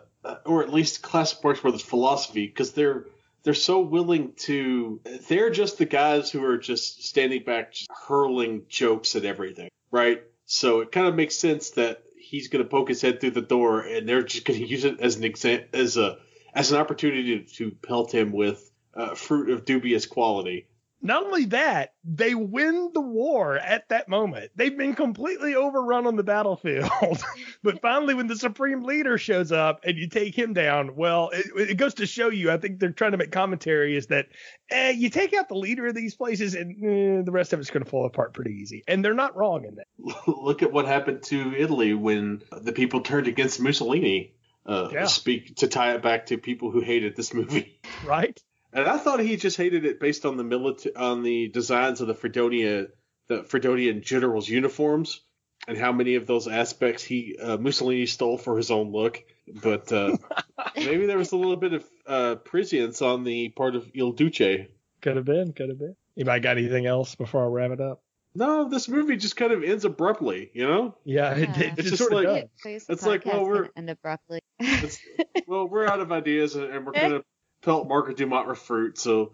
S4: or at least classic Marx Brothers philosophy, because they're they're so willing to. They're just the guys who are just standing back, just hurling jokes at everything, right? So it kind of makes sense that he's going to poke his head through the door, and they're just going to use it as an exam- as a as an opportunity to, to pelt him with uh, fruit of dubious quality.
S1: Not only that, they win the war at that moment. They've been completely overrun on the battlefield. but finally, when the supreme leader shows up and you take him down, well, it, it goes to show you, I think they're trying to make commentary is that eh, you take out the leader of these places and eh, the rest of it's going to fall apart pretty easy. And they're not wrong in that.
S4: Look at what happened to Italy when the people turned against Mussolini. Uh,
S1: Yeah.
S4: Speak to tie it back to people who hated this movie.
S1: Right?
S4: And I thought he just hated it based on the milita- on the designs of the Fredonia, the Fredonian generals' uniforms, and how many of those aspects he uh, Mussolini stole for his own look. But uh, maybe there was a little bit of uh, prescience on the part of Il Duce.
S1: Could have been. Could have been. Anybody got anything else before I wrap it up?
S4: No, this movie just kind of ends abruptly, you know.
S1: Yeah, it,
S5: Yeah.
S1: it,
S4: It's
S1: it
S4: just
S1: sort of
S4: like-
S1: does.
S4: It's like, well, we're-
S5: end abruptly.
S4: It's, well, we're out of ideas, and, and we're gonna pelt Margaret Dumont with fruit. So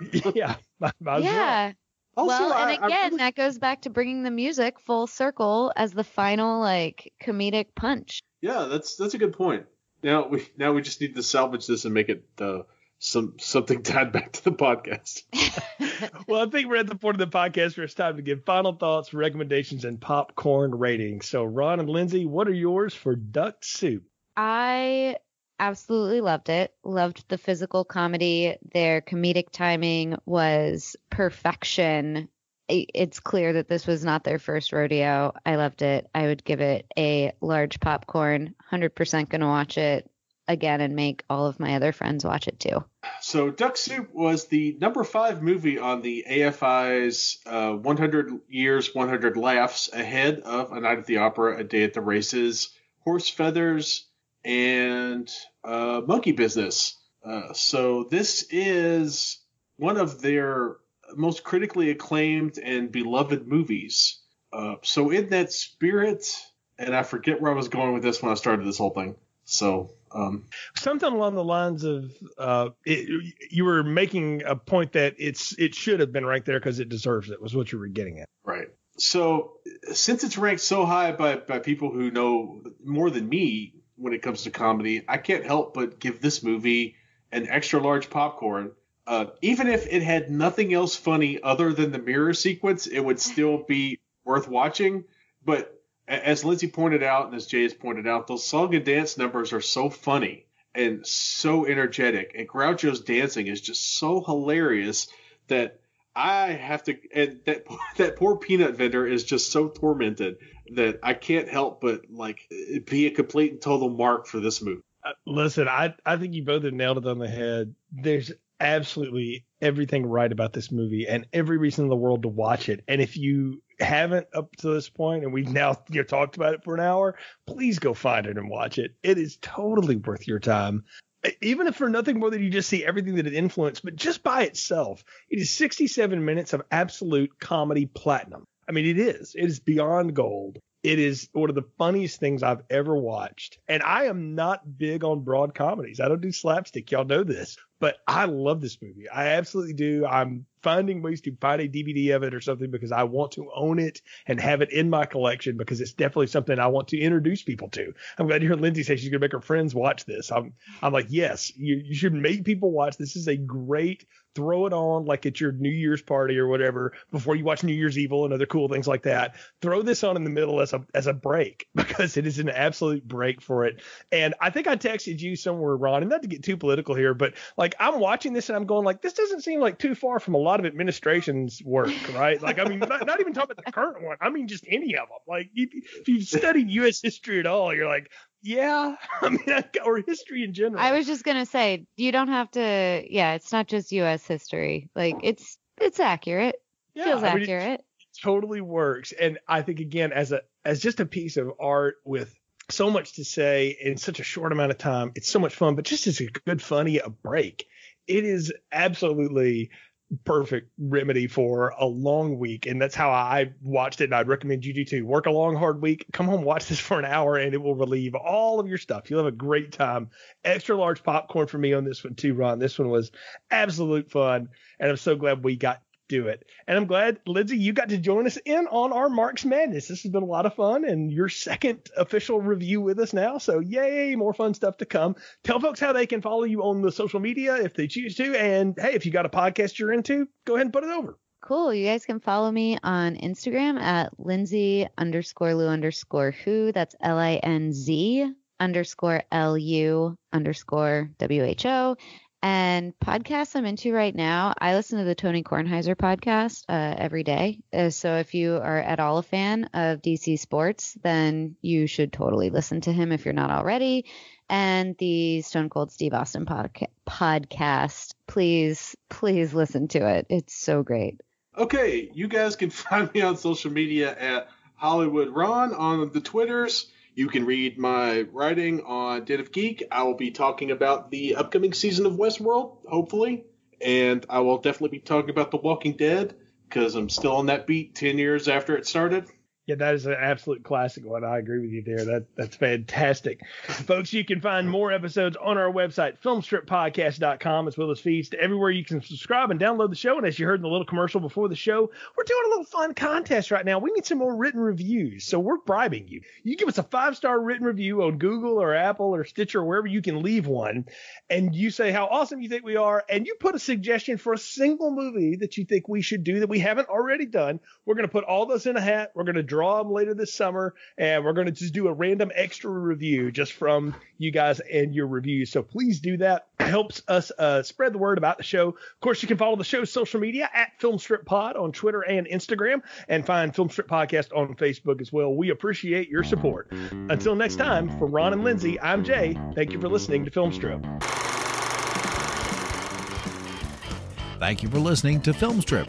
S1: yeah. might- might as well.
S5: yeah.
S4: also,
S5: well, and
S4: I
S5: again,
S4: really-
S5: that goes back to bringing the music full circle as the final like comedic punch.
S4: yeah, that's that's a good point. Now we now we just need to salvage this and make it uh, some something tied back to the podcast.
S1: Well, I think we're at the point of the podcast where it's time to give final thoughts, recommendations, and popcorn ratings. So, Ron and Lindsey, what are yours for Duck Soup?
S5: I absolutely loved it. Loved the physical comedy. Their comedic timing was perfection. It's clear that this was not their first rodeo. I loved it. I would give it a large popcorn. 100% going to watch it again and make all of my other friends watch it too.
S4: So Duck Soup was the number five movie on the AFI's uh, 100 Years, 100 Laughs, ahead of A Night at the Opera, A Day at the Races, Horse Feathers, and uh, Monkey Business. Uh, so this is one of their most critically acclaimed and beloved movies. Uh, so in that spirit, and I forget where I was going with this when I started this whole thing. So um,
S1: Something along the lines of uh, it, you were making a point that it's it should have been right there because it deserves it. Was what you were getting at.
S4: Right. So since it's ranked so high by, by people who know more than me when it comes to comedy, I can't help but give this movie an extra large popcorn. Uh, even if it had nothing else funny other than the mirror sequence, it would still be worth watching. But as Lindsey pointed out, and as Jay has pointed out, those song and dance numbers are so funny and so energetic, and Groucho's dancing is just so hilarious that I have to, and that that poor peanut vendor is just so tormented that I can't help but like be a complete and total mark for this movie.
S1: Uh, listen, I I think you both have nailed it on the head. There's absolutely everything right about this movie and every reason in the world to watch it. And if you haven't up to this point and we've now you know, talked about it for an hour, please go find it and watch it. It is totally worth your time. Even if for nothing more than you just see everything that it influenced, but just by itself, it is 67 minutes of absolute comedy platinum. I mean, it is. It is beyond gold. It is one of the funniest things I've ever watched. And I am not big on broad comedies. I don't do slapstick. Y'all know this. But I love this movie. I absolutely do. I'm finding ways to find a DVD of it or something because I want to own it and have it in my collection because it's definitely something I want to introduce people to. I'm glad to hear Lindsey say she's gonna make her friends watch this. I'm I'm like, yes, you, you should make people watch. This is a great throw it on like at your New Year's party or whatever before you watch New Year's Evil and other cool things like that. Throw this on in the middle as a as a break because it is an absolute break for it. And I think I texted you somewhere, Ron, and not to get too political here, but like I'm watching this and I'm going like this doesn't seem like too far from a lot of administration's work, right? Like I mean, not, not even talking about the current one. I mean, just any of them. Like if, if you've studied U.S. history at all, you're like, yeah, I mean, or history in general.
S5: I was just gonna say, you don't have to. Yeah, it's not just U.S. history. Like it's it's accurate.
S1: yeah,
S5: Feels
S1: I mean, it-
S5: accurate.
S1: totally works. And I think again, as a as just a piece of art with so much to say in such a short amount of time, it's so much fun. But just as a good funny a break, it is absolutely perfect remedy for a long week and that's how i watched it and i'd recommend you do too. Work a long hard week. Come home watch this for an hour and it will relieve all of your stuff. You'll have a great time. Extra large popcorn for me on this one too ron. This one was absolute fun and i'm so glad we got do it. And I'm glad, Lindsey, you got to join us in on our Marx Madness. This has been a lot of fun and your second official review with us now. So, yay, more fun stuff to come. Tell folks how they can follow you on the social media if they choose to. And hey, if you got a podcast you're into, go ahead and put it over.
S5: Cool. You guys can follow me on Instagram at Lindsay underscore Lou underscore who. That's L I N Z underscore L U underscore W H O. And podcasts I'm into right now, I listen to the Tony Kornheiser podcast uh, every day. Uh, so if you are at all a fan of DC sports, then you should totally listen to him if you're not already. And the Stone Cold Steve Austin podca- podcast, please, please listen to it. It's so great.
S4: Okay, you guys can find me on social media at Hollywood Ron on the Twitters. You can read my writing on Den of Geek. I will be talking about the upcoming season of Westworld, hopefully, and I will definitely be talking about The Walking Dead because I'm still on that beat 10 years after it started.
S1: Yeah, that is an absolute classic one. I agree with you there. That that's fantastic. Folks, you can find more episodes on our website, filmstrippodcast.com, as well as feeds to everywhere you can subscribe and download the show. And as you heard in the little commercial before the show, we're doing a little fun contest right now. We need some more written reviews. So we're bribing you. You give us a five-star written review on Google or Apple or Stitcher or wherever you can leave one, and you say how awesome you think we are, and you put a suggestion for a single movie that you think we should do that we haven't already done. We're to put all those in a hat. We're to draw them later this summer, and we're going to just do a random extra review just from you guys and your reviews. So please do that. It helps us uh, spread the word about the show. Of course, you can follow the show's social media at Filmstrip Pod on Twitter and Instagram, and find Filmstrip Podcast on Facebook as well. We appreciate your support. Until next time, for Ron and Lindsey, I'm Jay. Thank you for listening to Filmstrip.
S3: Thank you for listening to Filmstrip.